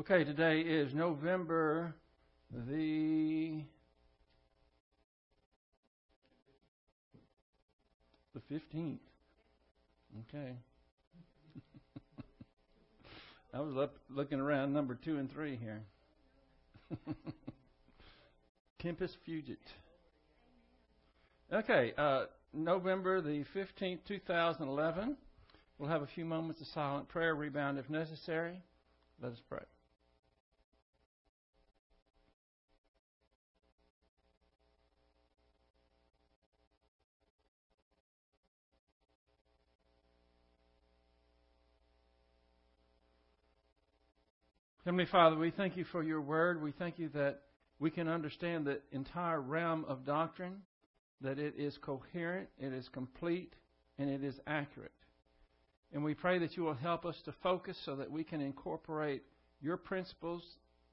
Okay, today is November the the fifteenth. Okay. I was up looking around number two and three here. Tempus fugit. Okay, uh, November the fifteenth, two thousand eleven. We'll have a few moments of silent prayer, rebound if necessary. Let us pray. Heavenly Father, we thank you for your word. We thank you that we can understand the entire realm of doctrine, that it is coherent, it is complete, and it is accurate. And we pray that you will help us to focus so that we can incorporate your principles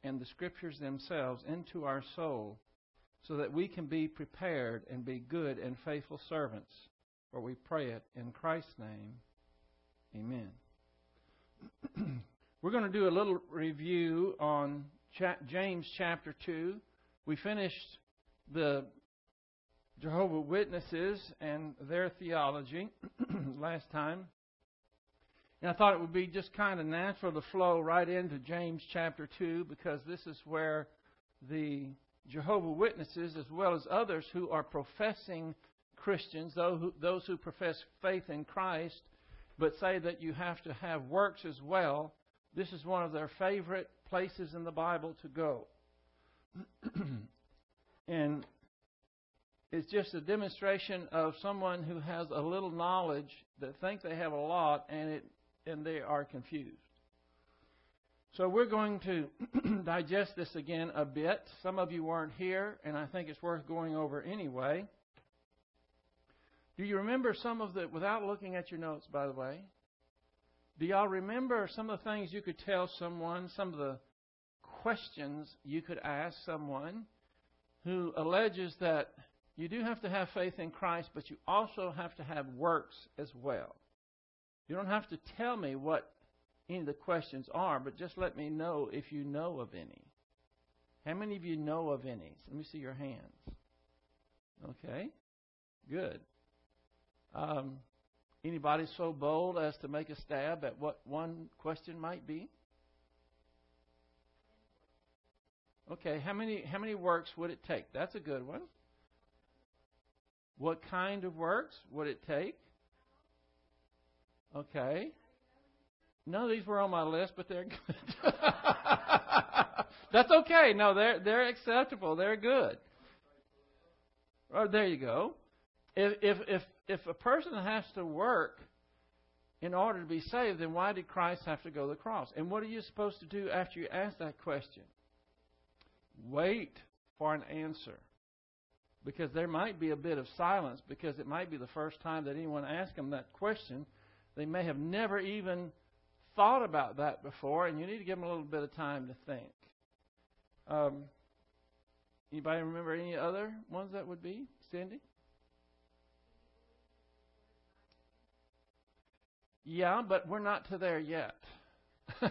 and the scriptures themselves into our soul so that we can be prepared and be good and faithful servants. For we pray it in Christ's name. Amen. We're going to do a little review on James chapter 2. We finished the Jehovah Witnesses and their theology last time. And I thought it would be just kind of natural to flow right into James chapter 2 because this is where the Jehovah Witnesses, as well as others who are professing Christians, those who, profess faith in Christ, but say that you have to have works as well, this is one of their favorite places in the Bible to go. and it's just a demonstration of someone who has a little knowledge that think they have a lot and it and they are confused. So we're going to digest this again a bit. Some of you weren't here, and I think it's worth going over anyway. Do you remember some of the, without looking at your notes, by the way, do y'all remember some of the things you could tell someone, some of the questions you could ask someone who alleges that you do have to have faith in Christ, but you also have to have works as well? You don't have to tell me what any of the questions are, but just let me know if you know of any. How many of you know of any? Let me see your hands. Okay, good. Um, anybody so bold as to make a stab at what one question might be? Okay, how many how many works would it take? That's a good one. What kind of works would it take? Okay. None of these were on my list, but they're good. That's okay. No, they're they're acceptable. They're good. Oh, there you go. If if if if a person has to work in order to be saved, then why did Christ have to go to the cross? And what are you supposed to do after you ask that question? Wait for an answer. Because there might be a bit of silence because it might be the first time that anyone asked them that question they may have never even thought about that before, and you need to give them a little bit of time to think. Um, anybody remember any other ones that would be? Cindy? Yeah, but we're not to there yet. uh,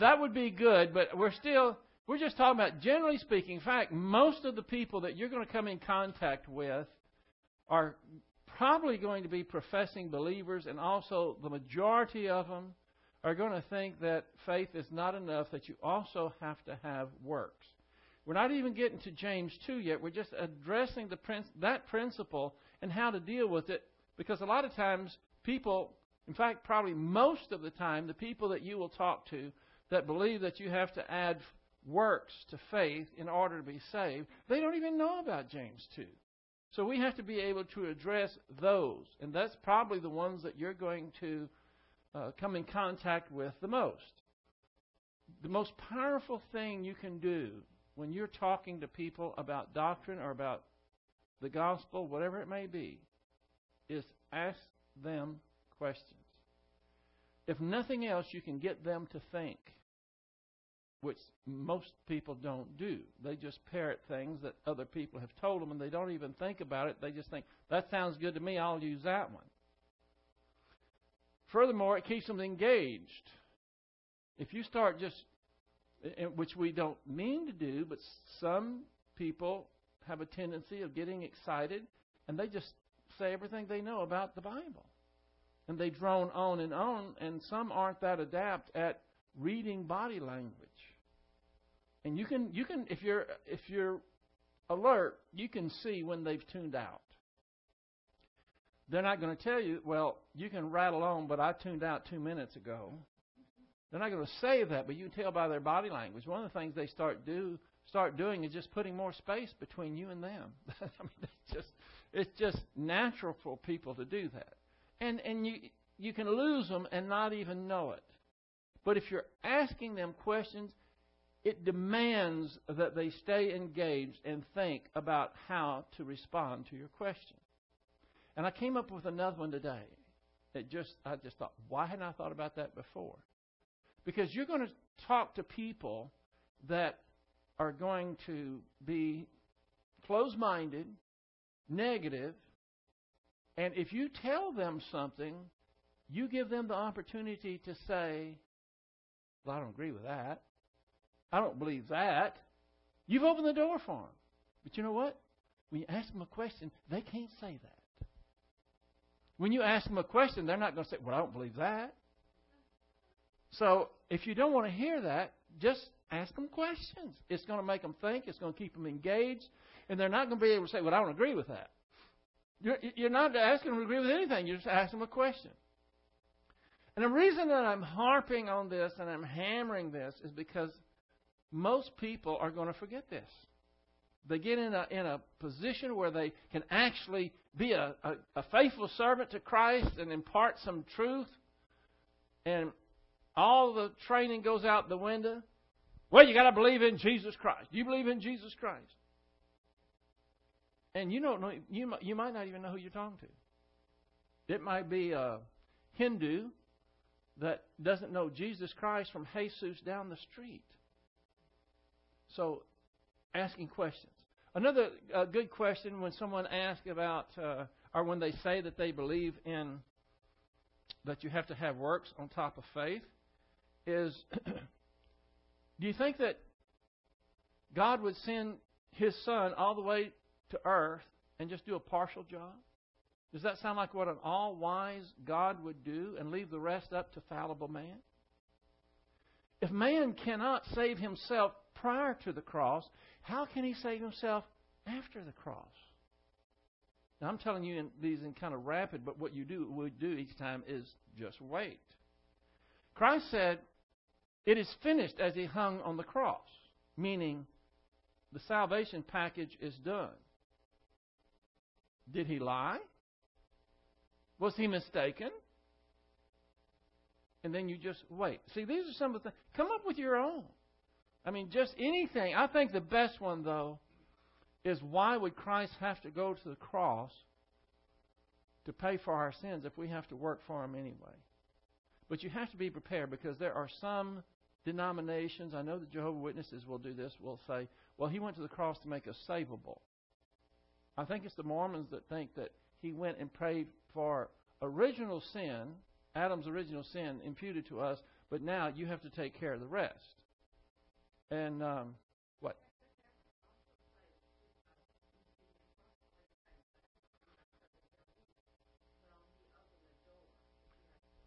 that would be good, but we're still, we're just talking about, generally speaking, in fact, most of the people that you're going to come in contact with are probably going to be professing believers, and also the majority of them are going to think that faith is not enough, that you also have to have works. We're not even getting to James 2 yet. We're just addressing the prin- that principle and how to deal with it because a lot of times people, in fact, probably most of the time, the people that you will talk to that believe that you have to add works to faith in order to be saved, they don't even know about James 2. So we have to be able to address those, and that's probably the ones that you're going to uh, come in contact with the most. The most powerful thing you can do when you're talking to people about doctrine or about the gospel, whatever it may be, is ask them questions. If nothing else, you can get them to think which most people don't do. They just parrot things that other people have told them and they don't even think about it. They just think, that sounds good to me, I'll use that one. Furthermore, it keeps them engaged. If you start just, eh, eh, which we don't mean to do, but some people have a tendency of getting excited and they just say everything they know about the Bible. And they drone on and on, and some aren't that adept at reading body language. And you can you can if you're if you're alert, you can see when they've tuned out. They're not going to tell you, well, you can rattle on, but I tuned out two minutes ago. They're not going to say that, but you can tell by their body language. One of the things they start do start doing is just putting more space between you and them. I mean, it's just it's just natural for people to do that, and and you you can lose them and not even know it. But if you're asking them questions, it demands that they stay engaged and think about how to respond to your question. And I came up with another one today. It just I just thought, why hadn't I thought about that before? Because you're going to talk to people that are going to be closed minded, negative, and if you tell them something, you give them the opportunity to say, Well, I don't agree with that. I don't believe that. You've opened the door for them. But you know what? When you ask them a question, they can't say that. When you ask them a question, they're not going to say, Well, I don't believe that. So if you don't want to hear that, just ask them questions. It's going to make them think. It's going to keep them engaged. And they're not going to be able to say, well, I don't agree with that. You're, you're not asking them to agree with anything. You're just asking them a question. And the reason that I'm harping on this and I'm hammering this is because most people are going to forget this. They get in a, in a position where they can actually be a, a, a faithful servant to Christ and impart some truth. And all the training goes out the window. Well, you got to believe in Jesus Christ. Do you believe in Jesus Christ? And you don't know. You you might not even know who you're talking to. It might be a Hindu that doesn't know Jesus Christ from Jesus down the street. So, asking questions. Another uh, good question when someone asks about, uh, or when they say that they believe in that you have to have works on top of faith, is do you think that God would send His Son all the way to earth and just do a partial job? Does that sound like what an all wise God would do and leave the rest up to fallible man? If man cannot save himself prior to the cross, how can he save himself after the cross? Now, I'm telling you in, these in kind of rapid, but what you do would do each time is just wait. Christ said, it is finished as he hung on the cross, meaning the salvation package is done. Did he lie? Was he mistaken? And then you just wait. See, these are some of the things. Come up with your own. I mean, just anything. I think the best one, though, is why would Christ have to go to the cross to pay for our sins if we have to work for him anyway? But you have to be prepared because there are some denominations, I know the Jehovah Witnesses will do this, will say, well, he went to the cross to make us savable. I think it's the Mormons that think that he went and prayed for original sin, Adam's original sin imputed to us, but now you have to take care of the rest. And um, what?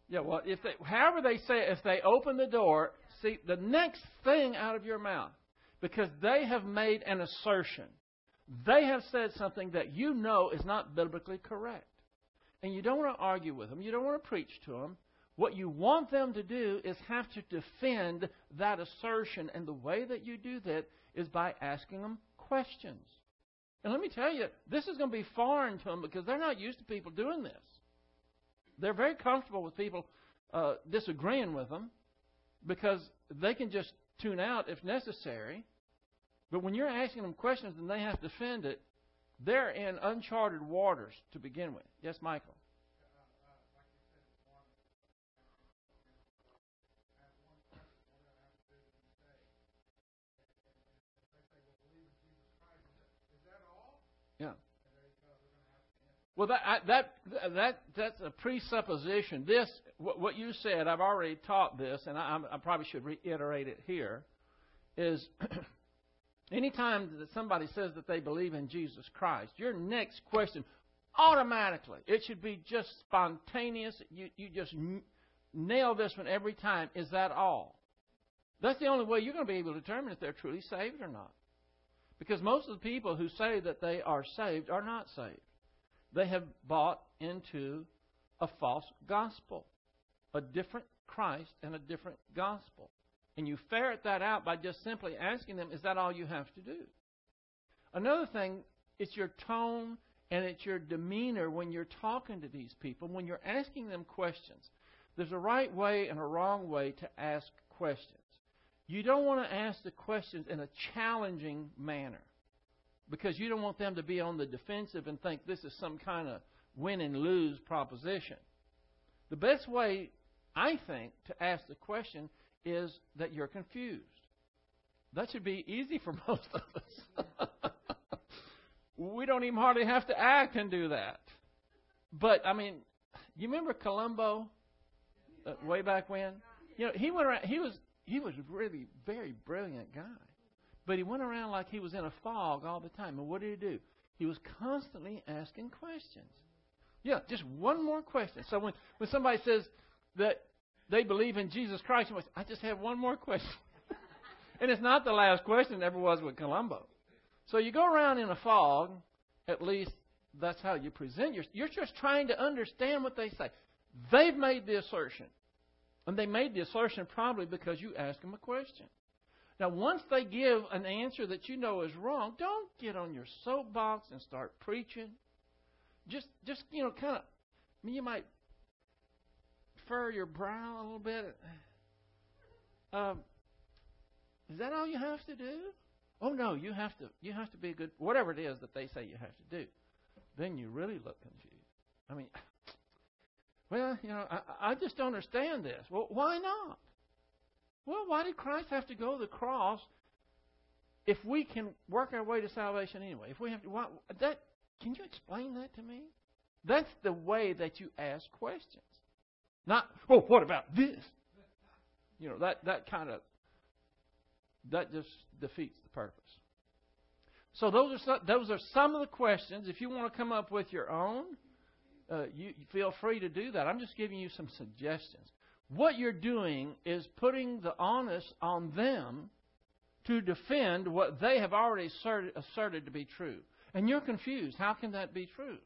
Yeah, well, if they, however they say, it, if they open the door, see, the next thing out of your mouth, because they have made an assertion. They have said something that you know is not biblically correct. And you don't want to argue with them. You don't want to preach to them. What you want them to do is have to defend that assertion. And the way that you do that is by asking them questions. And let me tell you, this is going to be foreign to them because they're not used to people doing this. They're very comfortable with people uh, disagreeing with them because they can just tune out if necessary. But when you're asking them questions and they have to defend it, they're in uncharted waters to begin with. Yes, Michael. Yeah. Well, that that that that's a presupposition. This what, what you said. I've already taught this, and I, I probably should reiterate it here. Is anytime that somebody says that they believe in Jesus Christ, your next question automatically it should be just spontaneous. You you just nail this one every time. Is that all? That's the only way you're going to be able to determine if they're truly saved or not. Because most of the people who say that they are saved are not saved. They have bought into a false gospel, a different Christ and a different gospel. And you ferret that out by just simply asking them, is that all you have to do? Another thing, it's your tone and it's your demeanor when you're talking to these people, when you're asking them questions. There's a right way and a wrong way to ask questions. You don't want to ask the questions in a challenging manner because you don't want them to be on the defensive and think this is some kind of win and lose proposition. The best way, I think, to ask the question is that you're confused. That should be easy for most of us. we don't even hardly have to act and do that. But I mean, you remember Columbo uh, way back when? You know, he went around. He was he was really very brilliant guy. But he went around like he was in a fog all the time. And what did he do? He was constantly asking questions. Yeah, just one more question. So when, when somebody says that they believe in Jesus Christ, I just have one more question. and it's not the last question, it ever was with Columbo. So you go around in a fog, at least that's how you present yourself. You're just trying to understand what they say. They've made the assertion. And they made the assertion probably because you asked them a question. Now, once they give an answer that you know is wrong, don't get on your soapbox and start preaching. Just, just you know, kind of. I mean, you might fur your brow a little bit. Um, is that all you have to do? Oh no, you have to. You have to be a good. Whatever it is that they say you have to do, then you really look confused. I mean, well, you know, I, I just don't understand this. Well, why not? Well, why did Christ have to go to the cross if we can work our way to salvation anyway? If we have to, why, that can you explain that to me? That's the way that you ask questions. Not, well, what about this? You know, that, that kind of, that just defeats the purpose. So those are some, those are some of the questions. If you want to come up with your own, uh, you feel free to do that. I'm just giving you some suggestions. What you're doing is putting the onus on them to defend what they have already asserted, asserted to be true. And you're confused. How can that be true?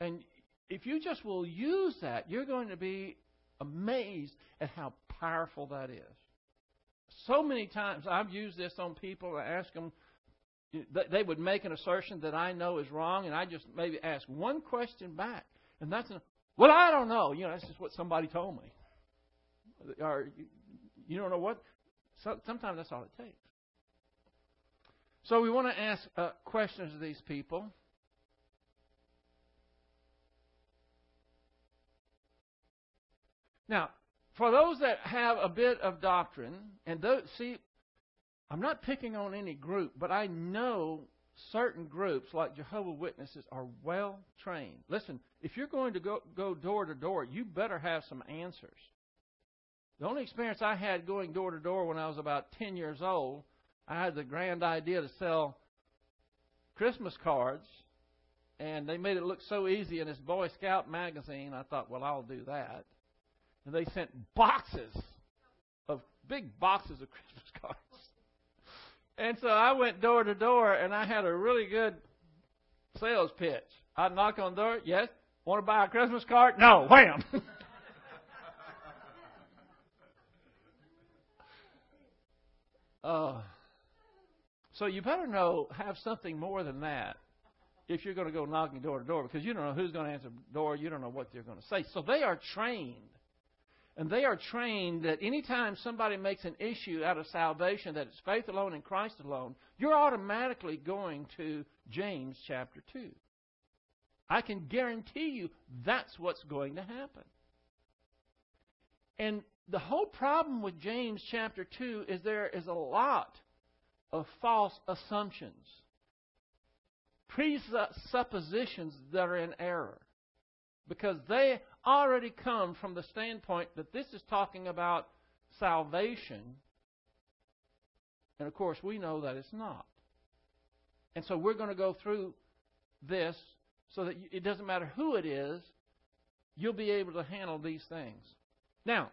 And if you just will use that, you're going to be amazed at how powerful that is. So many times I've used this on people and ask them they would make an assertion that I know is wrong, and I just maybe ask one question back, and that's an, well, I don't know. You know, that's just what somebody told me. Or you don't know what. So, sometimes that's all it takes. So we want to ask uh, questions of these people. Now, for those that have a bit of doctrine, and those, see, I'm not picking on any group, but I know certain groups like Jehovah Witnesses are well trained. Listen, if you're going to go, go door to door, you better have some answers. The only experience I had going door to door when I was about 10 years old, I had the grand idea to sell Christmas cards, and they made it look so easy in this Boy Scout magazine. I thought, well, I'll do that. And they sent boxes of big boxes of Christmas cards. And so I went door to door, and I had a really good sales pitch. I'd knock on the door. Yes. Want to buy a Christmas card? No. Wham. uh, so you better know have something more than that if you're going to go knocking door to door because you don't know who's going to answer the door. You don't know what they're going to say. So they are trained and they are trained that anytime somebody makes an issue out of salvation that it's faith alone in Christ alone, you're automatically going to James chapter 2. I can guarantee you that's what's going to happen. And the whole problem with James chapter 2 is there is a lot of false assumptions. presuppositions that are in error. Because they already come from the standpoint that this is talking about salvation. And of course, we know that it's not. And so we're going to go through this so that it doesn't matter who it is, you'll be able to handle these things. Now,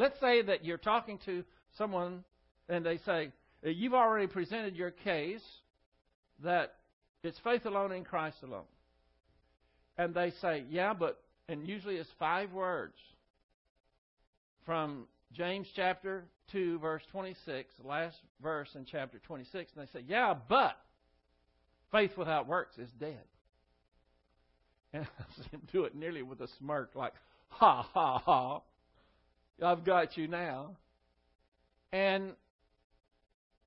let's say that you're talking to someone and they say, uh, You've already presented your case that it's faith alone in Christ alone. And they say, Yeah, but, and usually it's five words from James chapter 2, verse 26, last verse in chapter 26. And they say, Yeah, but faith without works is dead. And I do it nearly with a smirk, like, ha, ha, ha. I've got you now. And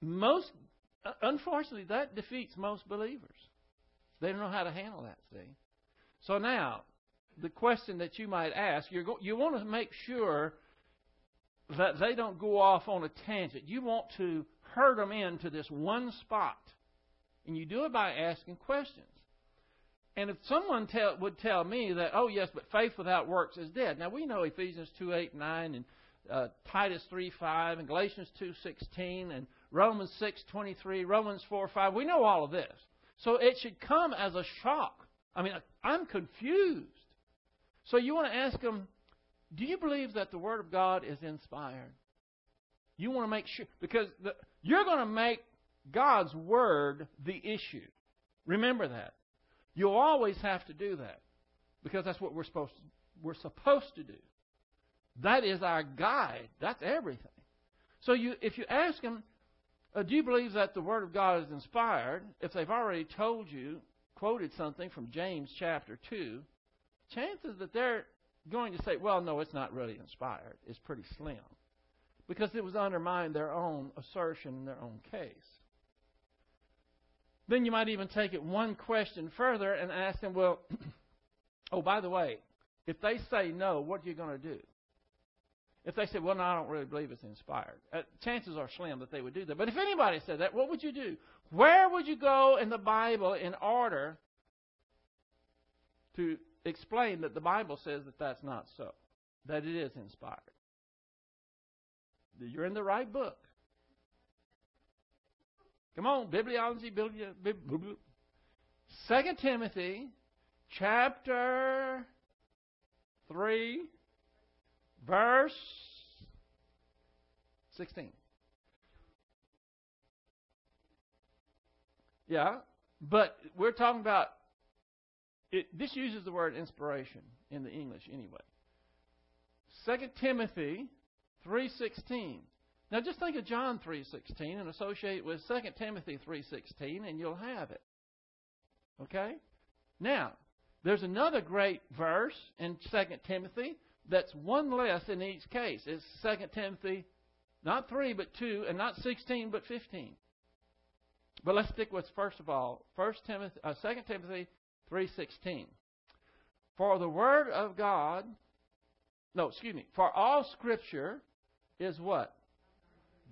most, unfortunately, that defeats most believers. They don't know how to handle that, thing. So now, the question that you might ask, you're go, you want to make sure that they don't go off on a tangent. You want to herd them into this one spot. And you do it by asking questions. And if someone tell, would tell me that, oh, yes, but faith without works is dead. Now, we know Ephesians 2 8 9 and uh, Titus 3 5 and Galatians 2 16 and Romans 6 23, Romans 4 5. We know all of this. So it should come as a shock. I mean, I'm confused. So you want to ask them, do you believe that the Word of God is inspired? You want to make sure, because the, you're going to make God's Word the issue. Remember that. You'll always have to do that because that's what we're supposed to, we're supposed to do. That is our guide. That's everything. So you, if you ask them, uh, do you believe that the Word of God is inspired? If they've already told you, quoted something from James chapter 2, chances that they're going to say, well, no, it's not really inspired, is pretty slim. Because it was undermined their own assertion in their own case. Then you might even take it one question further and ask them, well, oh, by the way, if they say no, what are you going to do? If they say, well, no, I don't really believe it's inspired, uh, chances are slim that they would do that. But if anybody said that, what would you do? Where would you go in the Bible in order to explain that the Bible says that that's not so, that it is inspired? You're in the right book. Come on, bibliology, bibliology. Second Timothy, chapter three, verse sixteen. Yeah, but we're talking about it. This uses the word inspiration in the English anyway. Second Timothy three sixteen. Now just think of John 3:16 and associate it with 2 Timothy 3:16 and you'll have it. Okay? Now, there's another great verse in 2 Timothy that's one less in each case. It's 2 Timothy not 3 but 2 and not 16 but 15. But let's stick with first of all 1 Timothy uh, 2 Timothy 3:16. For the word of God no, excuse me. For all scripture is what?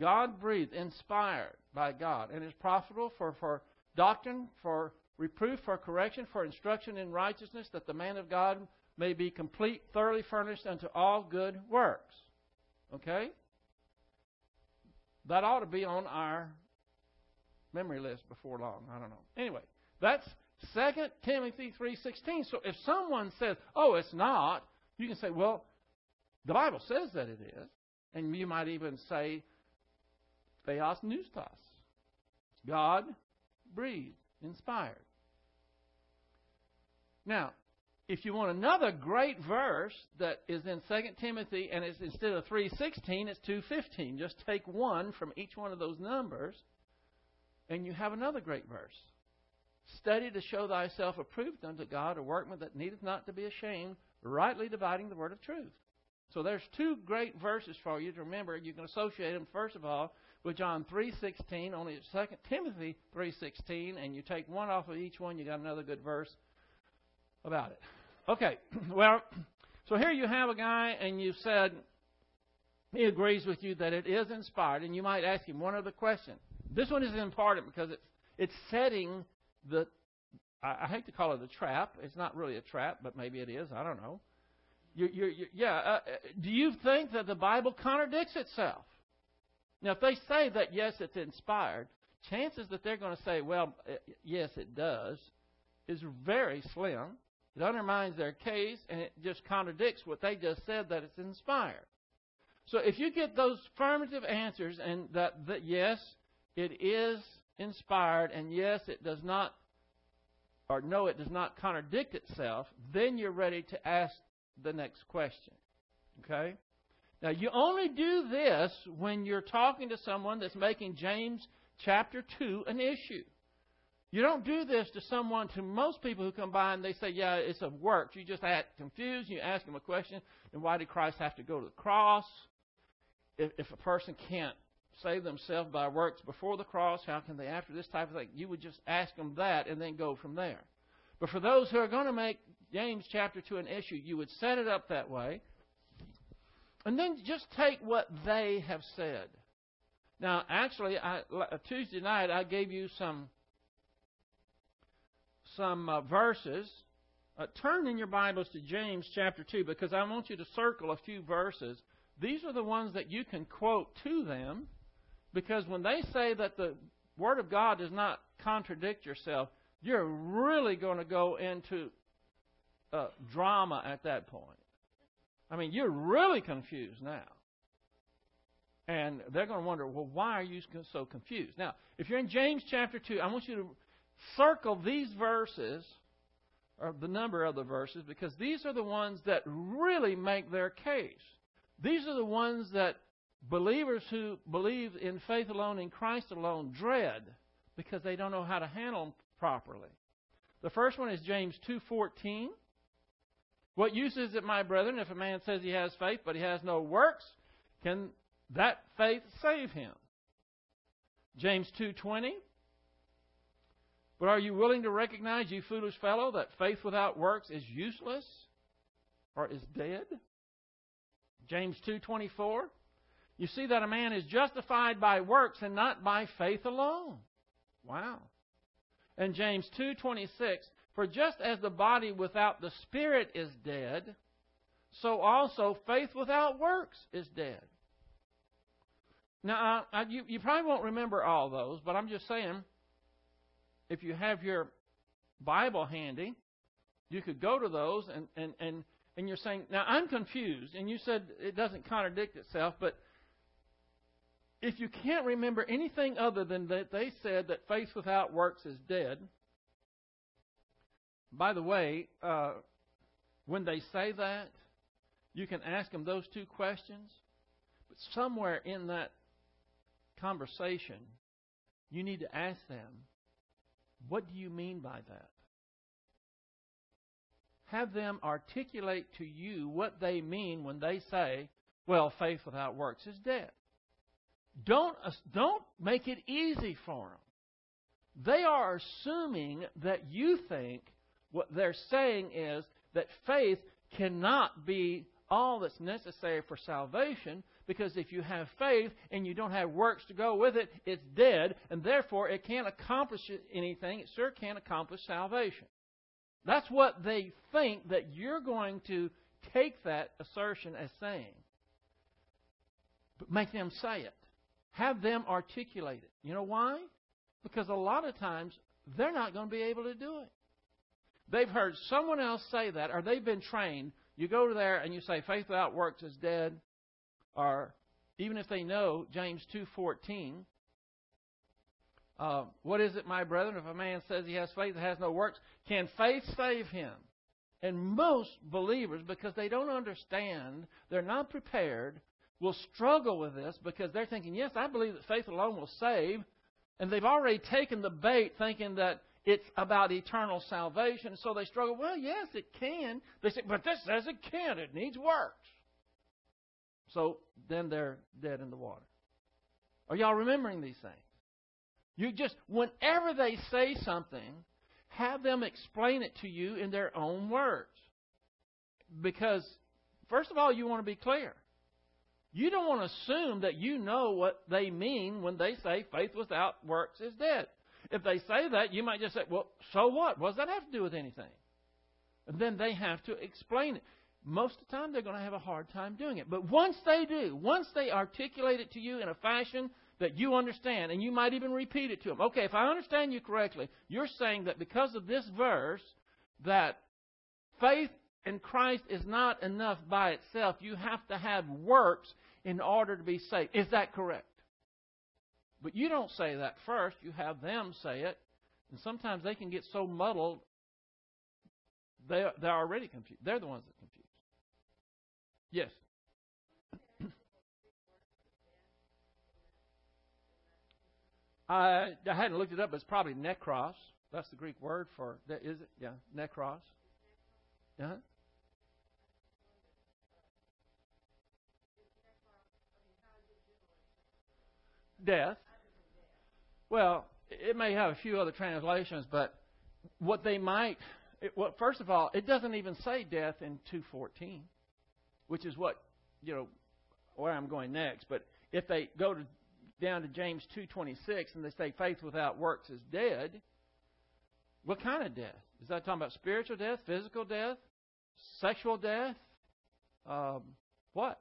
God breathed, inspired by God, and is profitable for, for doctrine, for reproof, for correction, for instruction in righteousness, that the man of God may be complete, thoroughly furnished unto all good works. Okay? That ought to be on our memory list before long. I don't know. Anyway, that's 2 Timothy 3:16. So if someone says, "Oh, it's not," you can say, "Well, the Bible says that it is." And you might even say, Theopneustos. God breathed, inspired. Now, if you want another great verse that is in 2 Timothy and it's instead of 3:16 it's 2:15 just take one from each one of those numbers and you have another great verse study to show thyself approved unto God a workman that needeth not to be ashamed rightly dividing the word of truth so there's two great verses for you to remember you can associate them first of all with John 3:16, only it's 2 Timothy 3:16, and you take one off of each one, you got another good verse about it. Okay, well, so here you have a guy, and you've said he agrees with you that it is inspired, and you might ask him one other question. This one is important because it's it's setting the I, I hate to call it a trap. It's not really a trap, but maybe it is. I don't know. You're, you're, you're, yeah. Uh, do you think that the Bible contradicts itself? Now, if they say that yes, it's inspired, chances that they're going to say, well, uh, yes, it does, is very slim. It undermines their case, and it just contradicts what they just said that it's inspired. So if you get those affirmative answers and that, that yes, it is inspired, and yes, it does not, or no, it does not contradict itself, then you're ready to ask the next question. Okay? Now, you only do this when you're talking to someone that's making James chapter 2 an issue. You don't do this to someone, to most people who come by and they say, yeah, it's a works. You just act confused. and You ask them a question, then why did Christ have to go to the cross? If, if a person can't save themselves by works before the cross, how can they after this type of thing? You would just ask them that and then go from there. But for those who are going to make James chapter 2 an issue, you would set it up that way. And then just take what they have said. Now, actually, I, Tuesday night I gave you some some uh, verses. Uh, turn in your Bibles to James chapter 2 because I want you to circle a few verses. These are the ones that you can quote to them because when they say that the Word of God does not contradict yourself, you're really going to go into uh, drama at that point. I mean, you're really confused now. And they're going to wonder, well, why are you so confused? Now, if you're in James chapter 2, I want you to circle these verses, or the number of the verses, because these are the ones that really make their case. These are the ones that believers who believe in faith alone, in Christ alone, dread because they don't know how to handle them properly. The first one is James 2:14. What use is it, my brethren, if a man says he has faith but he has no works? Can that faith save him? James 2:20. But are you willing to recognize, you foolish fellow, that faith without works is useless or is dead? James 2:24. You see that a man is justified by works and not by faith alone. Wow. And James 2:26, for just as the body without the spirit is dead, so also faith without works is dead. Now, I, you, you probably won't remember all those, but I'm just saying if you have your Bible handy, you could go to those and, and, and, and you're saying, now I'm confused, and you said it doesn't contradict itself, but if you can't remember anything other than that they said that faith without works is dead, by the way, uh, when they say that, you can ask them those two questions, but somewhere in that conversation, you need to ask them, what do you mean by that? Have them articulate to you what they mean when they say, well, faith without works is dead. Don't, don't make it easy for them. They are assuming that you think what they're saying is that faith cannot be all that's necessary for salvation because if you have faith and you don't have works to go with it, it's dead, and therefore it can't accomplish anything. It sure can't accomplish salvation. That's what they think that you're going to take that assertion as saying. But make them say it. Have them articulate it. You know why? Because a lot of times they're not going to be able to do it. They've heard someone else say that, or they've been trained. You go to there and you say faith without works is dead or even if they know James 2:14, uh, what is it, my brethren? If a man says he has faith and has no works, can faith save him? And most believers, because they don't understand, they're not prepared, will struggle with this because they're thinking, yes, I believe that faith alone will save. And they've already taken the bait thinking that it's about eternal salvation. So they struggle, well, yes, it can. They say, but this says it can't. It needs works. So then they're dead in the water. Are y'all remembering these things? You just, whenever they say something, have them explain it to you in their own words. Because, first of all, you want to be clear. You don't want to assume that you know what they mean when they say faith without works is dead. If they say that, you might just say, well, so what? What does that have to do with anything? And then they have to explain it. Most of the time, they're going to have a hard time doing it. But once they do, once they articulate it to you in a fashion that you understand, and you might even repeat it to them. Okay, if I understand you correctly, you're saying that because of this verse, that faith in Christ is not enough by itself. You have to have works in order to be saved. Is that correct? But you don't say that first. You have them say it. And sometimes they can get so muddled, they, they're already confused. They're the ones that confuse. Yes. I, I hadn't looked it up, but it's probably nekros. That's the Greek word for, is it? Yeah, nekros. Yeah. Uh-huh. Death. Well, it may have a few other translations, but what they might, it, well, first of all, it doesn't even say death in 214, which is what you know where I'm going next. But if they go to down to James 2:26 and they say faith without works is dead, what kind of death? Is that talking about spiritual death, physical death, sexual death? Um, what?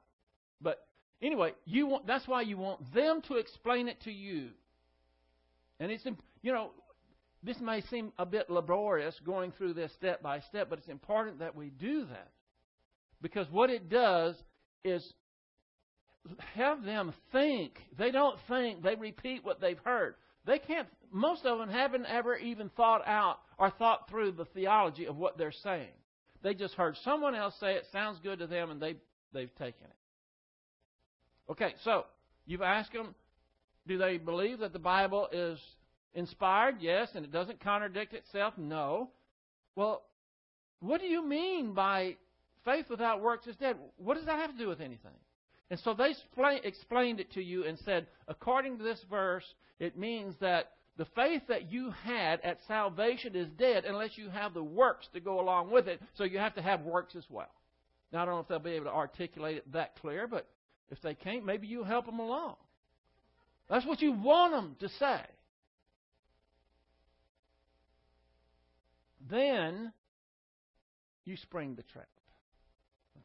But anyway, you want that's why you want them to explain it to you. And it's you know this may seem a bit laborious going through this step by step, but it's important that we do that because what it does is have them think. They don't think, they repeat what they've heard. They can't, most of them haven't ever even thought out or thought through the theology of what they're saying. They just heard someone else say it, sounds good to them, and they, they've taken it. Okay, so you've asked them, do they believe that the Bible is inspired? Yes, and it doesn't contradict itself? No. Well, what do you mean by faith without works is dead? What does that have to do with anything? And so they explained it to you and said, according to this verse, it means that the faith that you had at salvation is dead unless you have the works to go along with it. So you have to have works as well. Now, I don't know if they'll be able to articulate it that clear, but if they can't, maybe you help them along. That's what you want them to say. Then you spring the trap.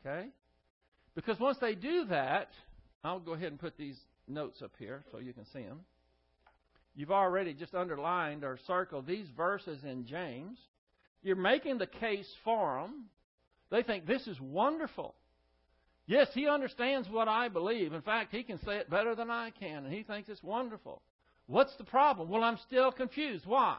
Okay? Because once they do that, I'll go ahead and put these notes up here so you can see them. You've already just underlined or circled these verses in James. You're making the case for them. They think this is wonderful. Yes, he understands what I believe. In fact, he can say it better than I can, and he thinks it's wonderful. What's the problem? Well, I'm still confused. Why?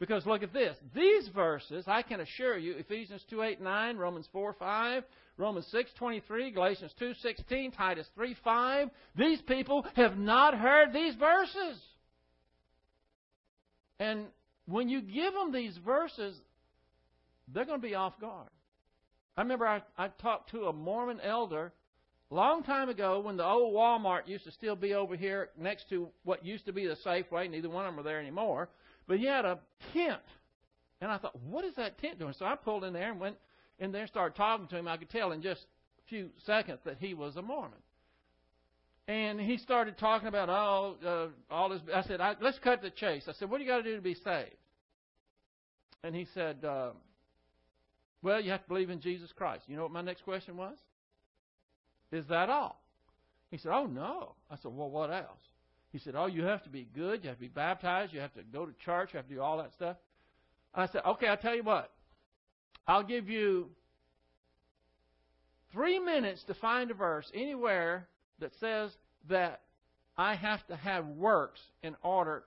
Because look at this. These verses, I can assure you, Ephesians 2 8 9, Romans 4 5, Romans 6:23, Galatians 2:16, Titus 3:5. These people have not heard these verses. And when you give them these verses, they're going to be off guard. I remember I, I talked to a Mormon elder a long time ago when the old Walmart used to still be over here next to what used to be the Safeway. Neither one of them are there anymore. But he had a tent. And I thought, what is that tent doing? So I pulled in there and went in there and started talking to him, I could tell in just a few seconds that he was a Mormon. And he started talking about all uh, all this. I said, I, "Let's cut the chase." I said, "What do you got to do to be saved?" And he said, uh, "Well, you have to believe in Jesus Christ." You know what my next question was? Is that all? He said, "Oh no." I said, "Well, what else?" He said, "Oh, you have to be good. You have to be baptized. You have to go to church. You have to do all that stuff." I said, "Okay, I'll tell you what. I'll give you three minutes to find a verse anywhere that says that I have to have works in order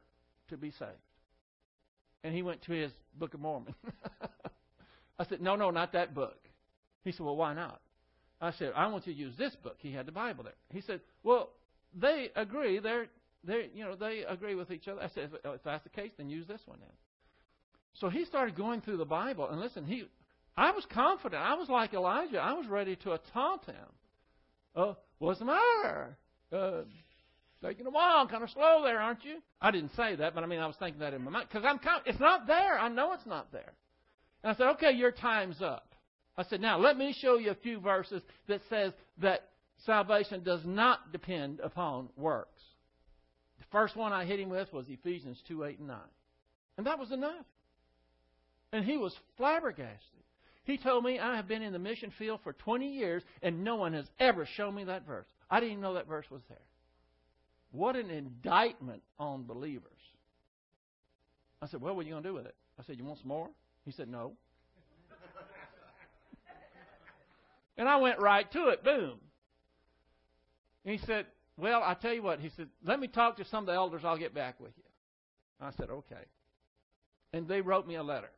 to be saved. And he went to his Book of Mormon. I said, No, no, not that book. He said, Well, why not? I said, I want you to use this book. He had the Bible there. He said, Well, they agree. They're, they you know, they agree with each other. I said, if that's the case, then use this one then. So he started going through the Bible, and listen, he I was confident. I was like Elijah. I was ready to taunt him. Uh, what's the matter? Uh, taking a while, kind of slow there, aren't you? I didn't say that, but I mean, I was thinking that in my mind because I'm. It's not there. I know it's not there. And I said, okay, your time's up. I said, now let me show you a few verses that says that salvation does not depend upon works. The first one I hit him with was Ephesians two eight and nine. And that was enough. And he was flabbergasted. He told me, I have been in the mission field for 20 years, and no one has ever shown me that verse. I didn't even know that verse was there. What an indictment on believers. I said, Well, what are you going to do with it? I said, You want some more? He said, No. and I went right to it. Boom. And he said, Well, I tell you what. He said, Let me talk to some of the elders. I'll get back with you. I said, Okay. And they wrote me a letter.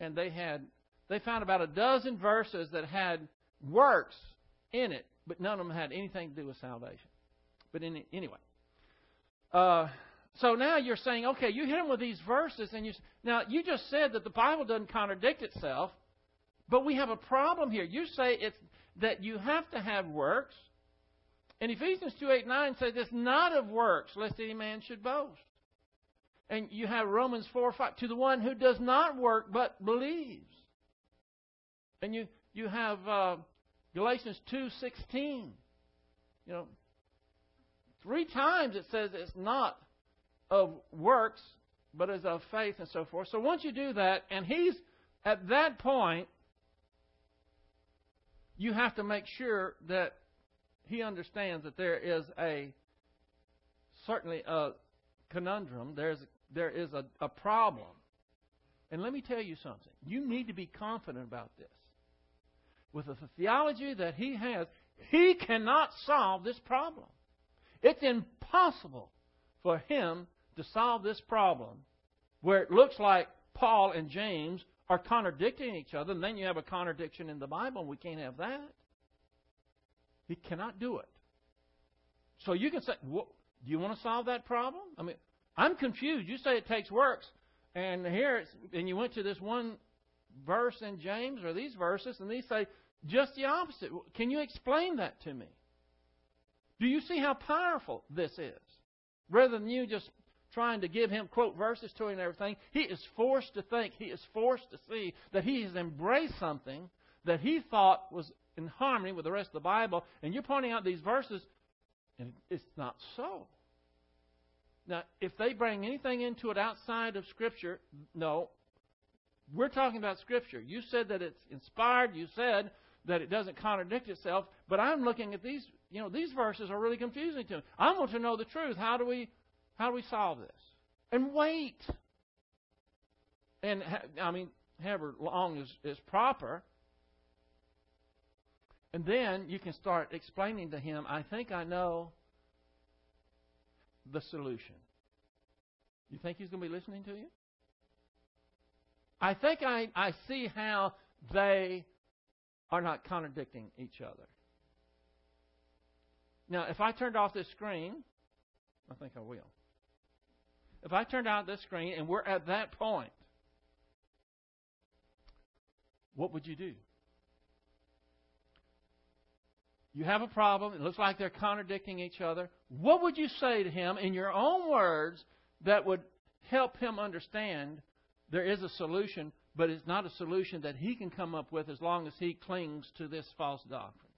And they had they found about a dozen verses that had works in it, but none of them had anything to do with salvation. But in, anyway, uh, so now you're saying, okay, you hit them with these verses, and you now you just said that the Bible doesn't contradict itself, but we have a problem here. You say it's that you have to have works, and Ephesians two eight nine says it's not of works, lest any man should boast. And you have Romans four five to the one who does not work but believes. And you, you have uh, Galatians 2.16. You know, three times it says it's not of works, but is of faith and so forth. So once you do that, and he's at that point, you have to make sure that he understands that there is a certainly a conundrum. There's there is a, a problem. And let me tell you something. You need to be confident about this with the theology that he has, he cannot solve this problem. It's impossible for him to solve this problem where it looks like Paul and James are contradicting each other, and then you have a contradiction in the Bible, and we can't have that. He cannot do it. So you can say, well, do you want to solve that problem? I mean, I'm confused. You say it takes works, and here, it's, and you went to this one verse in James or these verses, and these say just the opposite. Can you explain that to me? Do you see how powerful this is? Rather than you just trying to give him quote verses to him and everything, he is forced to think, he is forced to see that he has embraced something that he thought was in harmony with the rest of the Bible, and you're pointing out these verses, and it's not so. Now, if they bring anything into it outside of Scripture, no. We're talking about Scripture. You said that it's inspired. You said that it doesn't contradict itself. But I'm looking at these, you know, these verses are really confusing to me. I want to know the truth. How do we, how do we solve this? And wait. And I mean, however long is, is proper. And then you can start explaining to him, I think I know the solution. You think he's going to be listening to you? I think I, I see how they are not contradicting each other. Now, if I turned off this screen, I think I will. If I turned out this screen and we're at that point, what would you do? You have a problem. It looks like they're contradicting each other. What would you say to him in your own words that would help him understand there is a solution but it's not a solution that he can come up with as long as he clings to this false doctrine.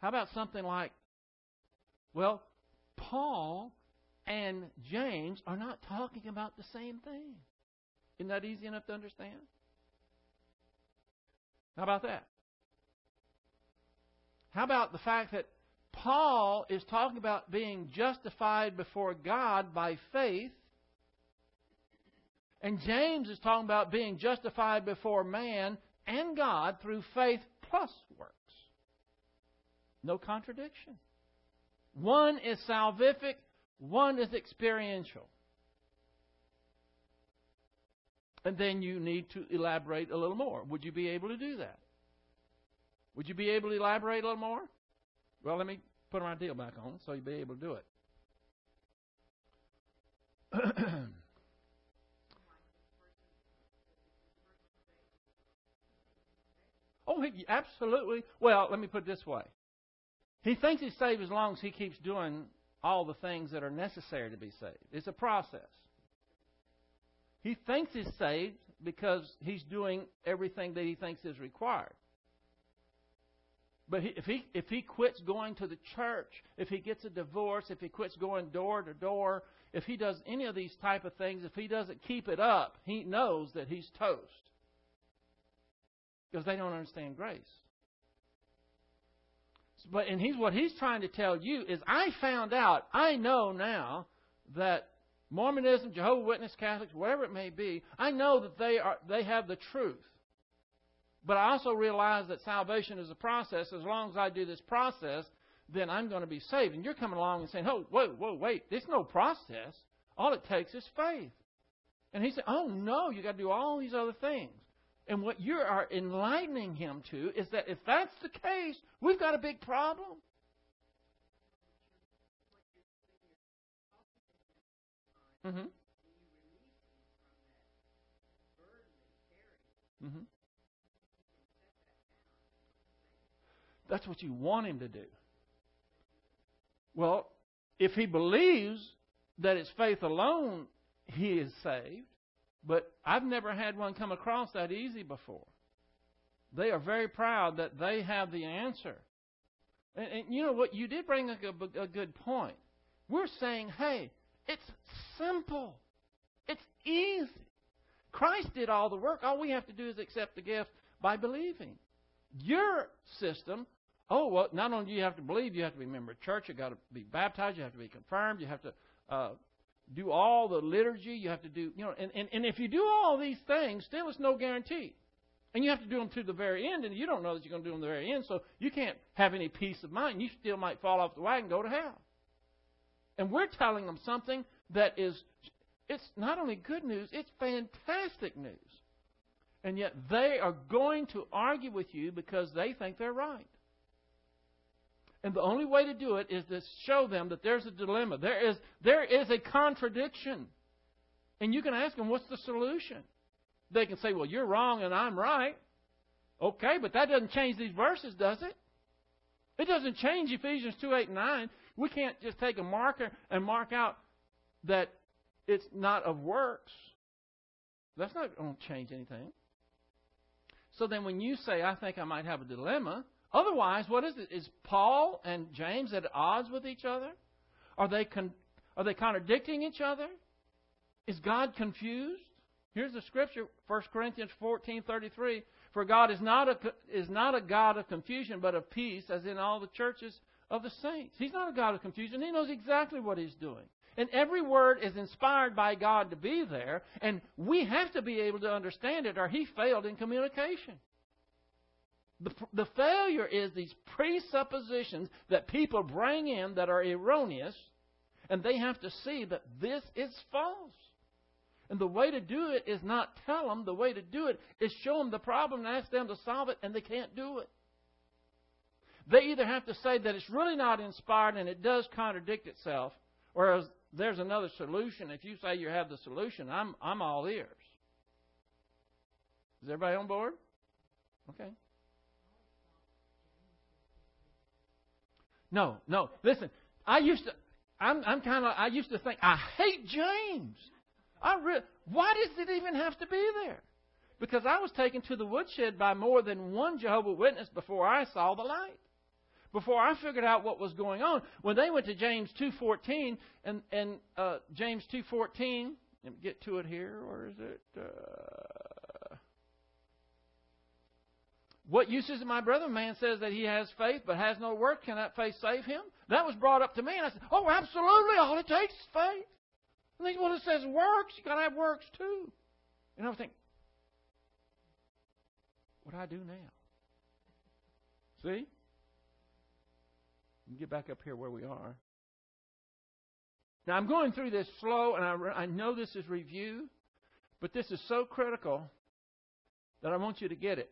How about something like, well, Paul and James are not talking about the same thing. Isn't that easy enough to understand? How about that? How about the fact that Paul is talking about being justified before God by faith, and James is talking about being justified before man and God through faith plus works. No contradiction. One is salvific, one is experiential. And then you need to elaborate a little more. Would you be able to do that? Would you be able to elaborate a little more? Well, let me put my deal back on so you'll be able to do it. Oh, he, absolutely. Well, let me put it this way. He thinks he's saved as long as he keeps doing all the things that are necessary to be saved. It's a process. He thinks he's saved because he's doing everything that he thinks is required. But if he if he quits going to the church, if he gets a divorce, if he quits going door to door, if he does any of these type of things, if he doesn't keep it up, he knows that he's toast. Because they don't understand grace. But and he's what he's trying to tell you is I found out, I know now that Mormonism, Jehovah Witness, Catholics, whatever it may be, I know that they are they have the truth. But I also realize that salvation is a process. As long as I do this process, then I'm going to be saved. And you're coming along and saying, "Oh, whoa, whoa, wait! There's no process. All it takes is faith." And he said, "Oh no, you got to do all these other things." And what you are enlightening him to is that if that's the case, we've got a big problem. Mm-hmm. That's what you want him to do. Well, if he believes that it's faith alone he is saved, but I've never had one come across that easy before. They are very proud that they have the answer. And, and you know what? You did bring a, a, a good point. We're saying, hey, it's simple. It's easy. Christ did all the work. All we have to do is accept the gift by believing. Your system, oh, well, not only do you have to believe, you have to be a member of church, you've got to be baptized, you have to be confirmed, you have to uh, do all the liturgy, you have to do, you know, and, and, and if you do all these things, still it's no guarantee. And you have to do them to the very end, and you don't know that you're going to do them to the very end, so you can't have any peace of mind. You still might fall off the wagon and go to hell. And we're telling them something that is, it's not only good news, it's fantastic news. And yet they are going to argue with you because they think they're right. And the only way to do it is to show them that there's a dilemma. There is, there is a contradiction. And you can ask them, what's the solution? They can say, well, you're wrong and I'm right. Okay, but that doesn't change these verses, does it? It doesn't change Ephesians 2 8 and 9. We can't just take a marker and mark out that it's not of works. That's not going to change anything. So then when you say, I think I might have a dilemma, Otherwise, what is it? Is Paul and James at odds with each other? Are they con- are they contradicting each other? Is God confused? Here's the scripture, 1 Corinthians 14:33. For God is not a is not a God of confusion, but of peace, as in all the churches of the saints. He's not a God of confusion. He knows exactly what he's doing. And every word is inspired by God to be there, and we have to be able to understand it, or he failed in communication. The, the failure is these presuppositions that people bring in that are erroneous, and they have to see that this is false. And the way to do it is not tell them. The way to do it is show them the problem and ask them to solve it, and they can't do it. They either have to say that it's really not inspired and it does contradict itself, or there's another solution. If you say you have the solution, I'm, I'm all ears. Is everybody on board? Okay. No, no. Listen, I used to. I'm, I'm kind of. I used to think I hate James. I re- why does it even have to be there? Because I was taken to the woodshed by more than one Jehovah Witness before I saw the light. Before I figured out what was going on, when they went to James two fourteen and and uh, James two fourteen, let me get to it here. Or is it? Uh, what use is it, my brother? Man says that he has faith but has no work. Can that faith save him? That was brought up to me, and I said, Oh, absolutely. All it takes is faith. And they, well, it says works. you got to have works too. And I think, what do I do now? See? Get back up here where we are. Now, I'm going through this slow, and I, I know this is review, but this is so critical that I want you to get it.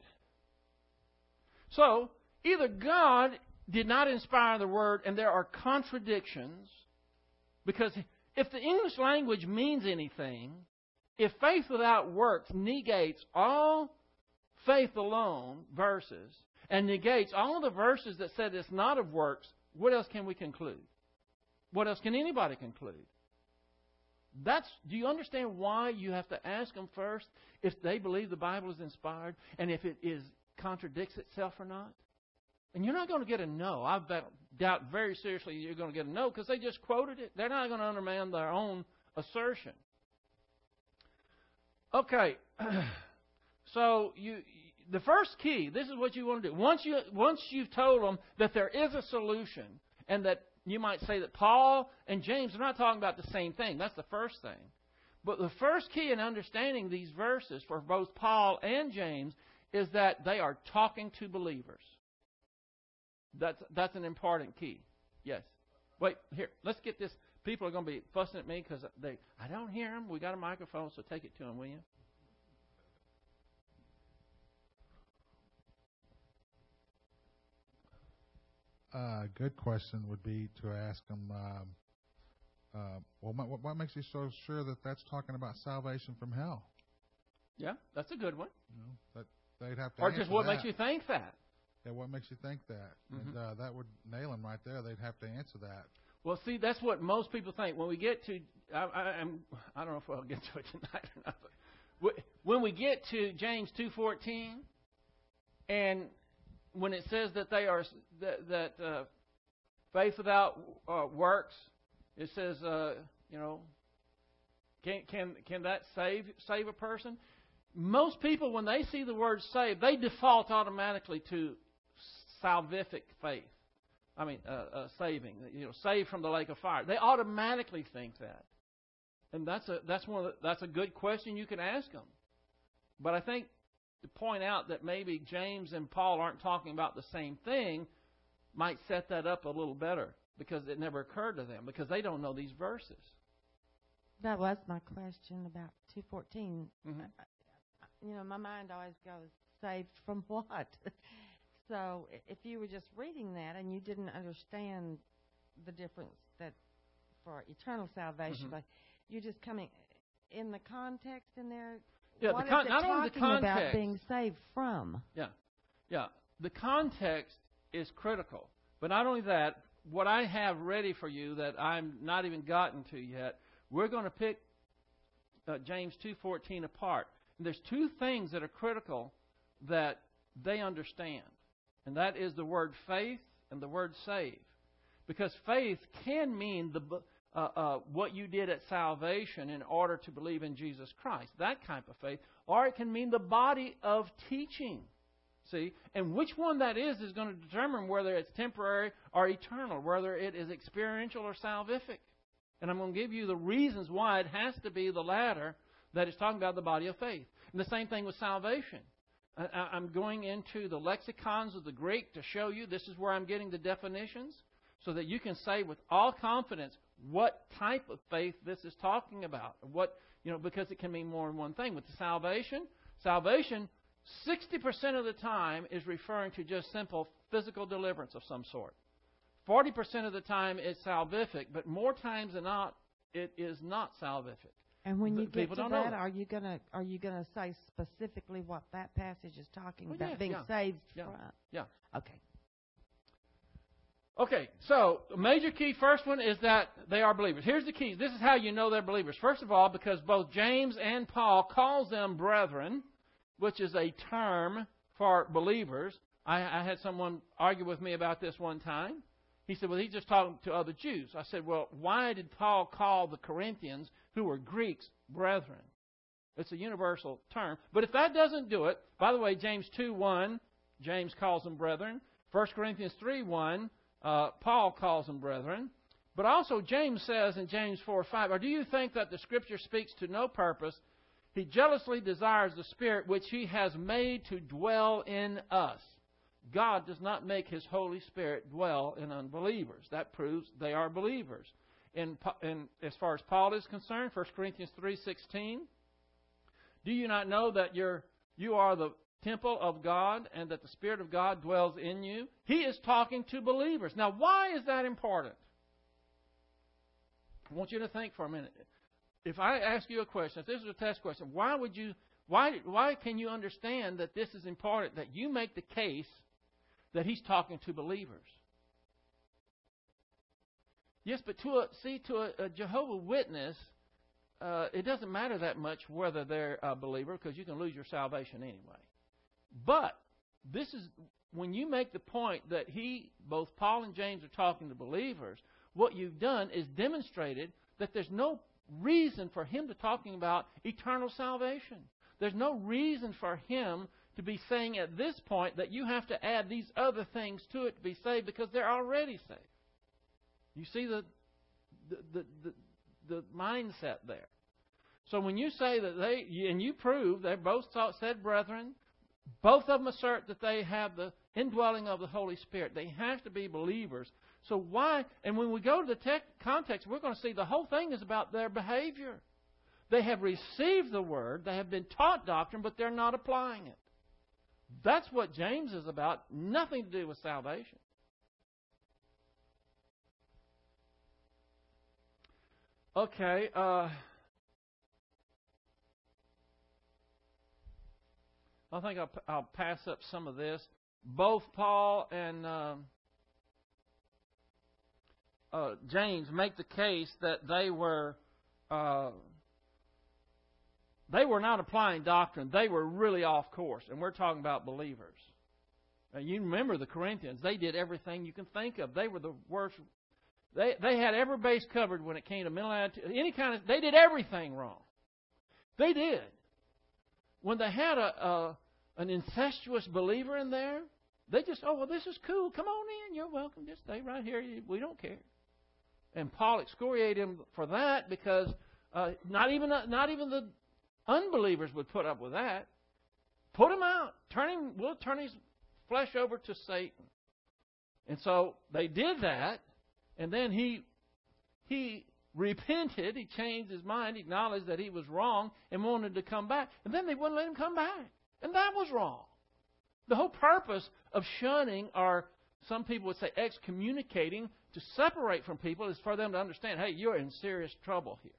So, either God did not inspire the word and there are contradictions, because if the English language means anything, if faith without works negates all faith alone verses and negates all the verses that said it's not of works, what else can we conclude? What else can anybody conclude? That's do you understand why you have to ask them first if they believe the Bible is inspired and if it is contradicts itself or not? And you're not going to get a no. I doubt very seriously you're going to get a no because they just quoted it. They're not going to undermine their own assertion. Okay, so you the first key. This is what you want to do. Once you once you've told them that there is a solution, and that you might say that Paul and James are not talking about the same thing. That's the first thing. But the first key in understanding these verses for both Paul and James is that they are talking to believers. That's that's an important key. Yes. Wait, here. Let's get this. People are going to be fussing at me because they I don't hear them. We got a microphone, so take it to them, will you? A uh, good question would be to ask them, um, uh, well, what, what, makes you so sure that that's talking about salvation from hell? Yeah, that's a good one. You know, that they'd have to. Or just what that. makes you think that? Yeah, what makes you think that? Mm-hmm. And uh, that would nail them right there. They'd have to answer that. Well, see, that's what most people think. When we get to, I, I, I'm, I don't know if I'll get to it tonight or not, but when we get to James two fourteen, and when it says that they are that, that uh, faith without uh, works, it says, uh, you know, can can can that save save a person? Most people, when they see the word save, they default automatically to salvific faith. I mean, uh, uh, saving, you know, saved from the lake of fire. They automatically think that, and that's a that's one the, that's a good question you can ask them. But I think to point out that maybe James and Paul aren't talking about the same thing might set that up a little better because it never occurred to them because they don't know these verses. That was my question about 214. Mm-hmm. You know, my mind always goes, saved from what? so if you were just reading that and you didn't understand the difference that for eternal salvation, mm-hmm. but you're just coming in the context in there. Yeah, what the con- is it not only the context, about being saved from? Yeah, yeah. The context is critical, but not only that. What I have ready for you that I'm not even gotten to yet, we're going to pick uh, James 2:14 apart. There's two things that are critical that they understand, and that is the word faith and the word save. Because faith can mean the, uh, uh, what you did at salvation in order to believe in Jesus Christ, that type of faith, or it can mean the body of teaching. See? And which one that is is going to determine whether it's temporary or eternal, whether it is experiential or salvific. And I'm going to give you the reasons why it has to be the latter that is talking about the body of faith. And the same thing with salvation. I'm going into the lexicons of the Greek to show you this is where I'm getting the definitions so that you can say with all confidence what type of faith this is talking about. What, you know, because it can mean more than one thing. With the salvation, salvation 60% of the time is referring to just simple physical deliverance of some sort. 40% of the time it's salvific, but more times than not, it is not salvific. And when you get to that, are you gonna are you gonna say specifically what that passage is talking oh, well, about yeah, being yeah, saved yeah, from? Yeah. Okay. Okay, so the major key first one is that they are believers. Here's the key. This is how you know they're believers. First of all, because both James and Paul calls them brethren, which is a term for believers. I, I had someone argue with me about this one time. He said, well, he's just talking to other Jews. I said, well, why did Paul call the Corinthians, who were Greeks, brethren? It's a universal term. But if that doesn't do it, by the way, James 2 1, James calls them brethren. 1 Corinthians 3 1, uh, Paul calls them brethren. But also, James says in James 4 5, or do you think that the Scripture speaks to no purpose? He jealously desires the Spirit which He has made to dwell in us. God does not make His Holy Spirit dwell in unbelievers. That proves they are believers. In, in, as far as Paul is concerned, 1 Corinthians 3.16, do you not know that you're, you are the temple of God and that the Spirit of God dwells in you? He is talking to believers. Now, why is that important? I want you to think for a minute. If I ask you a question, if this is a test question, why would you why why can you understand that this is important that you make the case that he's talking to believers. Yes, but to a, see to a, a Jehovah Witness, uh, it doesn't matter that much whether they're a believer because you can lose your salvation anyway. But this is when you make the point that he, both Paul and James, are talking to believers, what you've done is demonstrated that there's no reason for him to talking about eternal salvation. There's no reason for him to be saying at this point that you have to add these other things to it to be saved because they're already saved. You see the the the, the, the mindset there. So when you say that they and you prove they both said brethren, both of them assert that they have the indwelling of the Holy Spirit. They have to be believers. So why? And when we go to the text, context, we're going to see the whole thing is about their behavior. They have received the word, they have been taught doctrine, but they're not applying it. That's what James is about, nothing to do with salvation. Okay, uh, I think I'll, I'll, pass up some of this. Both Paul and uh, uh, James make the case that they were uh, they were not applying doctrine. They were really off course, and we're talking about believers. Now, you remember the Corinthians? They did everything you can think of. They were the worst. They they had every base covered when it came to mental attitude. Any kind of they did everything wrong. They did. When they had a, a an incestuous believer in there, they just oh well this is cool. Come on in. You're welcome. Just stay right here. We don't care. And Paul excoriated him for that because uh, not even not even the unbelievers would put up with that. Put him out. Turn him. We'll turn his flesh over to Satan. And so they did that, and then he he repented. He changed his mind, He acknowledged that he was wrong, and wanted to come back. And then they wouldn't let him come back, and that was wrong. The whole purpose of shunning or some people would say excommunicating to separate from people is for them to understand, hey, you're in serious trouble here.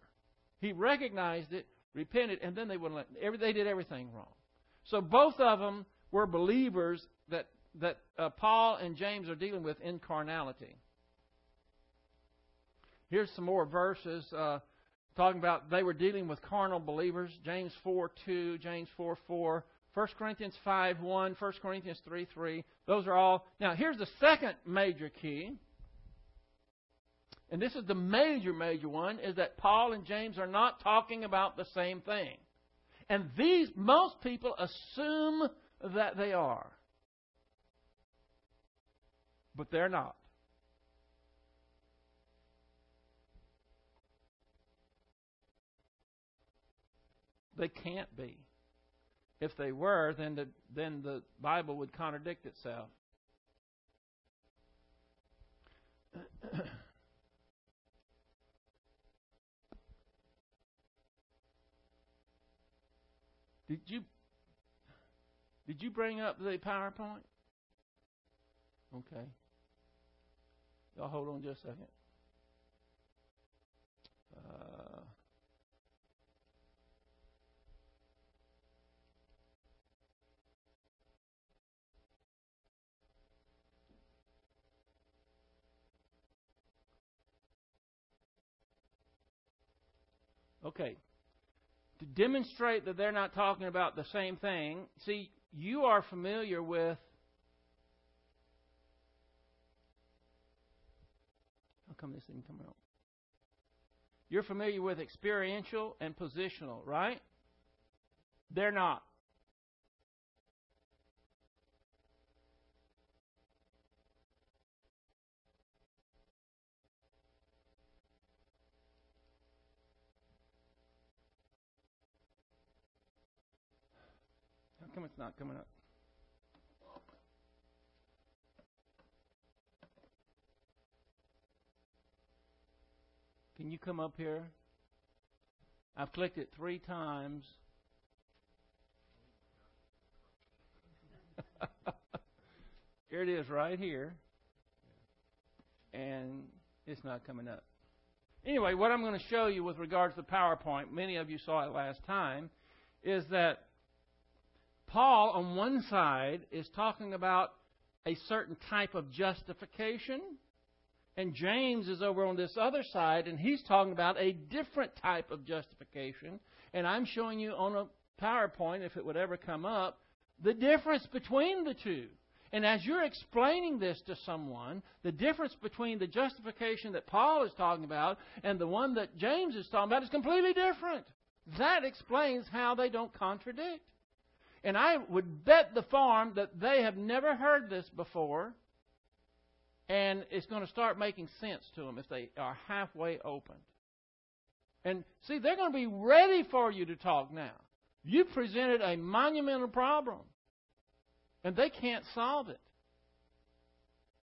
He recognized it, repented, and then they wouldn't let every, they did everything wrong. So both of them were believers that that uh, Paul and James are dealing with in carnality. Here's some more verses uh, talking about they were dealing with carnal believers. James 4 2, James 4 4, 1 Corinthians 5 1, 1 Corinthians 3 3. Those are all. Now, here's the second major key and this is the major, major one, is that Paul and James are not talking about the same thing. And these, most people assume that they are. But they're not. They can't be. If they were, then the, then the Bible would contradict itself. Did you did you bring up the PowerPoint? Okay. Y'all hold on just a second. Okay to demonstrate that they're not talking about the same thing, see, you are familiar with. How come this didn't come out? You're familiar with experiential and positional, right? They're not. Come it's not coming up? Can you come up here? I've clicked it three times. here it is right here. And it's not coming up. Anyway, what I'm going to show you with regards to PowerPoint, many of you saw it last time, is that Paul, on one side, is talking about a certain type of justification, and James is over on this other side, and he's talking about a different type of justification. And I'm showing you on a PowerPoint, if it would ever come up, the difference between the two. And as you're explaining this to someone, the difference between the justification that Paul is talking about and the one that James is talking about is completely different. That explains how they don't contradict. And I would bet the farm that they have never heard this before, and it's going to start making sense to them if they are halfway open. And see, they're going to be ready for you to talk now. You presented a monumental problem, and they can't solve it.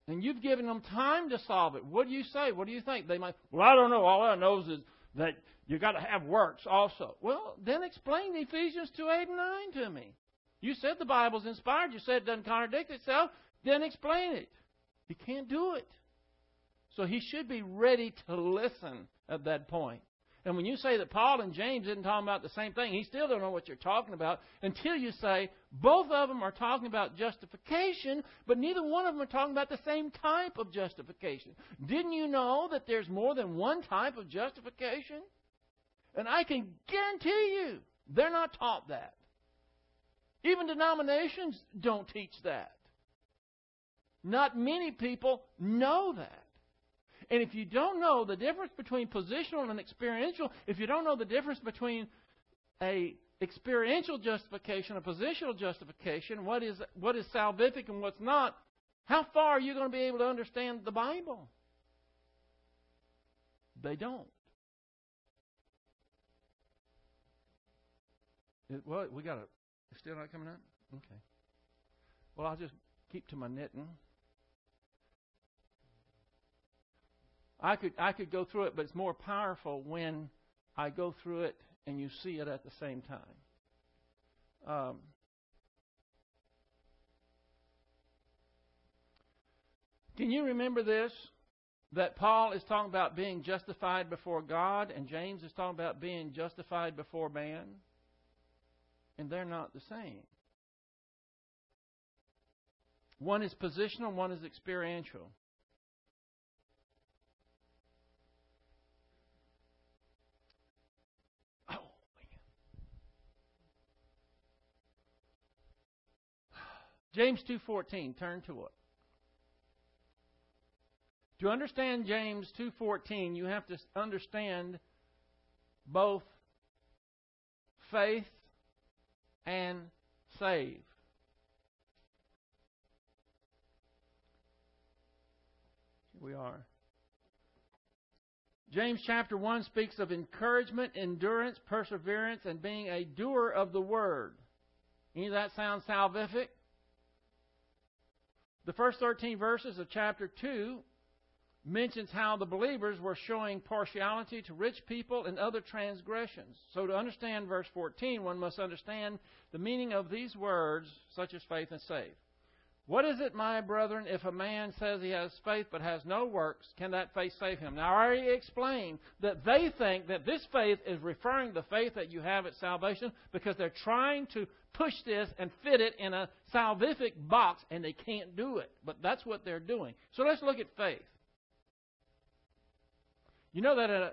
And you've given them time to solve it. What do you say? What do you think? They might, well, I don't know. All I know is that you've got to have works also. Well, then explain Ephesians 2 8 and 9 to me. You said the Bible's inspired. You said it doesn't contradict itself. Then explain it. He can't do it. So he should be ready to listen at that point. And when you say that Paul and James isn't talking about the same thing, he still don't know what you're talking about until you say both of them are talking about justification, but neither one of them are talking about the same type of justification. Didn't you know that there's more than one type of justification? And I can guarantee you they're not taught that. Even denominations don't teach that. Not many people know that. And if you don't know the difference between positional and experiential, if you don't know the difference between a experiential justification, a positional justification, what is what is salvific and what's not, how far are you going to be able to understand the Bible? They don't. It, well, we got a. Still not coming up. Okay. Well, I'll just keep to my knitting. I could I could go through it, but it's more powerful when I go through it and you see it at the same time. Um, can you remember this? That Paul is talking about being justified before God, and James is talking about being justified before man, and they're not the same. One is positional, one is experiential. Oh, James 2:14, turn to it. To understand James 2:14, you have to understand both faith and save. Here we are. James chapter 1 speaks of encouragement, endurance, perseverance, and being a doer of the word. Any of that sound salvific? The first 13 verses of chapter 2 mentions how the believers were showing partiality to rich people and other transgressions. So to understand verse 14, one must understand the meaning of these words, such as faith and save. What is it, my brethren, if a man says he has faith but has no works, can that faith save him? Now, I already explained that they think that this faith is referring to the faith that you have at salvation because they're trying to push this and fit it in a salvific box, and they can't do it. But that's what they're doing. So let's look at faith. You know that, uh,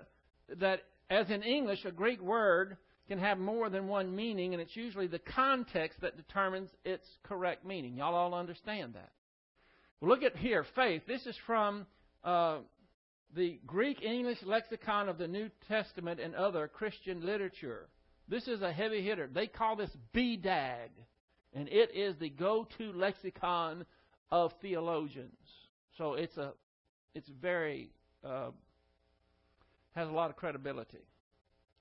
that as in English, a Greek word can have more than one meaning, and it's usually the context that determines its correct meaning. Y'all all understand that. Well, look at here, faith. This is from uh, the Greek English lexicon of the New Testament and other Christian literature. This is a heavy hitter. They call this BDAG, and it is the go-to lexicon of theologians. So it's a, it's very, uh, has a lot of credibility.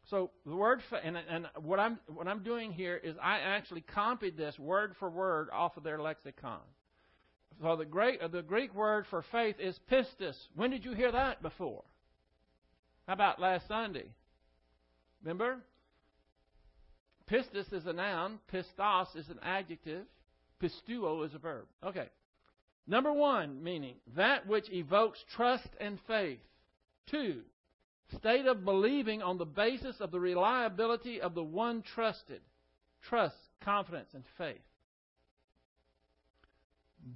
So the word and, and what I'm what I'm doing here is I actually copied this word for word off of their lexicon. So the Greek uh, the Greek word for faith is pistis. When did you hear that before? How about last Sunday? Remember? Pistis is a noun, pistos is an adjective, pisteuo is a verb. Okay. Number one, meaning that which evokes trust and faith. Two, state of believing on the basis of the reliability of the one trusted. Trust, confidence, and faith.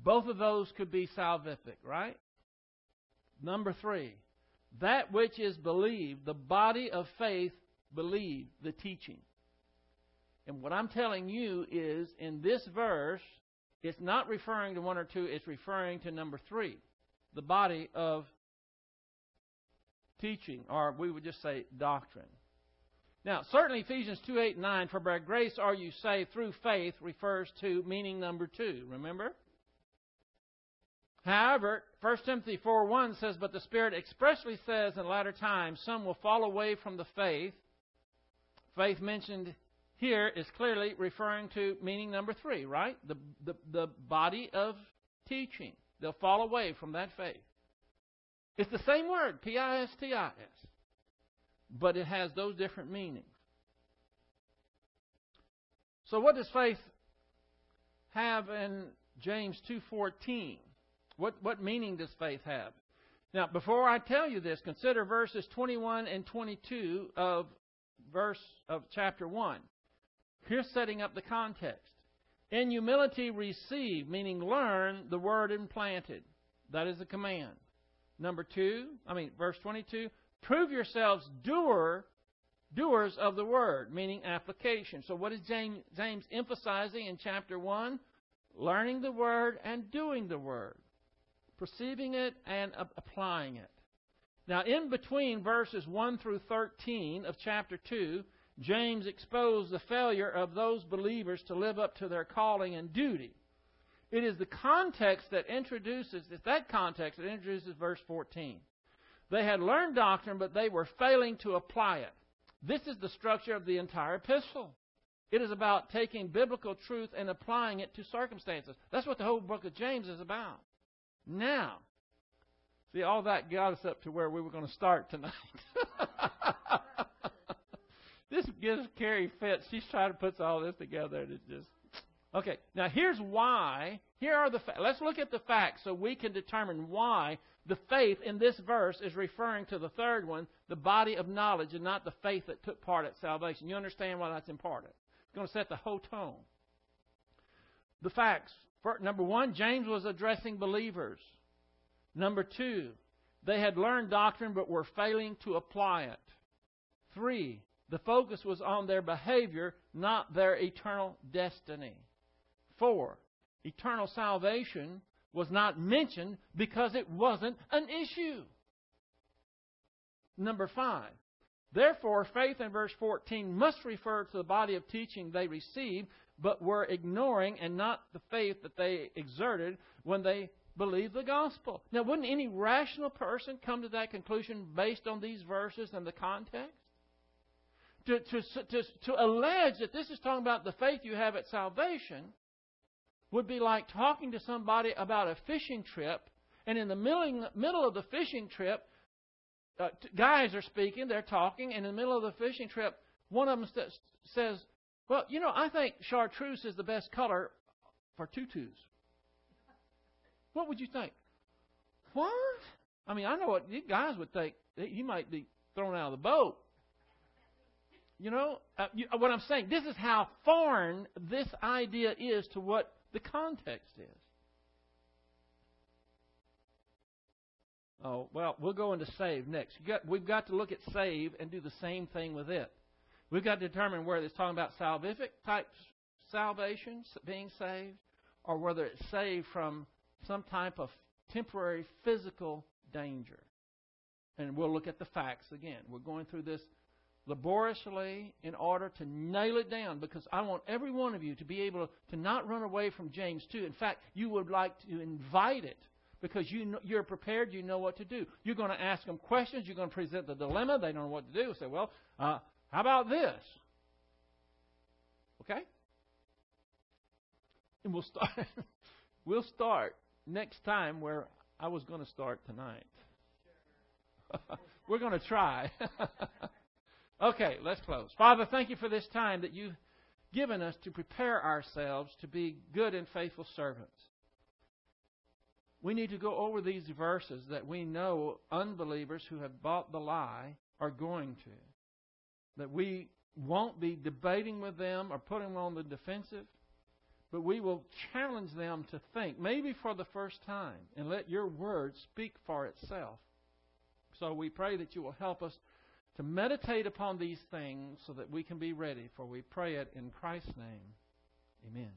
Both of those could be salvific, right? Number three, that which is believed, the body of faith believe the teaching. And what I'm telling you is in this verse, it's not referring to one or two, it's referring to number three, the body of teaching, or we would just say doctrine. Now, certainly Ephesians 2 8 and 9, for by grace are you saved through faith, refers to meaning number two, remember? However, 1 Timothy 4 1 says, But the Spirit expressly says in latter times, some will fall away from the faith. Faith mentioned here is clearly referring to meaning number three, right? The, the, the body of teaching. They'll fall away from that faith. It's the same word, P I S T I S, but it has those different meanings. So, what does faith have in James 2:14? What what meaning does faith have? Now, before I tell you this, consider verses 21 and 22 of verse of chapter 1. Here's setting up the context. In humility, receive, meaning learn the word implanted. That is a command. Number two, I mean, verse 22, prove yourselves doer, doers of the word, meaning application. So, what is James, James emphasizing in chapter 1? Learning the word and doing the word, perceiving it and applying it. Now, in between verses 1 through 13 of chapter 2, James exposed the failure of those believers to live up to their calling and duty. It is the context that introduces, it's that context that introduces verse 14. They had learned doctrine, but they were failing to apply it. This is the structure of the entire epistle. It is about taking biblical truth and applying it to circumstances. That's what the whole book of James is about. Now, see, all that got us up to where we were going to start tonight. this gives Carrie fits. She's trying to put all this together, and it's just okay. Now here's why. Here are the. Fa- Let's look at the facts so we can determine why the faith in this verse is referring to the third one, the body of knowledge, and not the faith that took part at salvation. You understand why that's important? It's going to set the whole tone. The facts. Number one, James was addressing believers. Number two, they had learned doctrine but were failing to apply it. Three, the focus was on their behavior, not their eternal destiny. Four, eternal salvation was not mentioned because it wasn't an issue. Number five, therefore, faith in verse 14 must refer to the body of teaching they received, but were ignoring and not the faith that they exerted when they believed the gospel. Now, wouldn't any rational person come to that conclusion based on these verses and the context? to, to, to, to allege that this is talking about the faith you have at salvation would be like talking to somebody about a fishing trip, and in the middle, of the fishing trip, uh, guys are speaking, they're talking, and in the middle of the fishing trip, one of them st- says, Well, you know, I think chartreuse is the best color for tutus. What would you think? What? I mean, I know what you guys would think. You might be thrown out of the boat. You know, uh, you, what I'm saying, this is how foreign this idea is to what the context is. Oh, well, we'll go into save next. Got, we've got to look at save and do the same thing with it. We've got to determine whether it's talking about salvific type salvation, being saved, or whether it's saved from some type of temporary physical danger. And we'll look at the facts again. We're going through this laboriously in order to nail it down because I want every one of you to be able to not run away from James 2. In fact, you would like to invite it because you know, you're prepared, you know what to do. You're going to ask them questions, you're going to present the dilemma, they don't know what to do. Say, well, uh, how about this? Okay? And we'll start we'll start next time where I was going to start tonight. We're going to try. Okay, let's close. Father, thank you for this time that you've given us to prepare ourselves to be good and faithful servants. We need to go over these verses that we know unbelievers who have bought the lie are going to. That we won't be debating with them or putting them on the defensive, but we will challenge them to think, maybe for the first time, and let your word speak for itself. So we pray that you will help us to meditate upon these things so that we can be ready, for we pray it in Christ's name. Amen.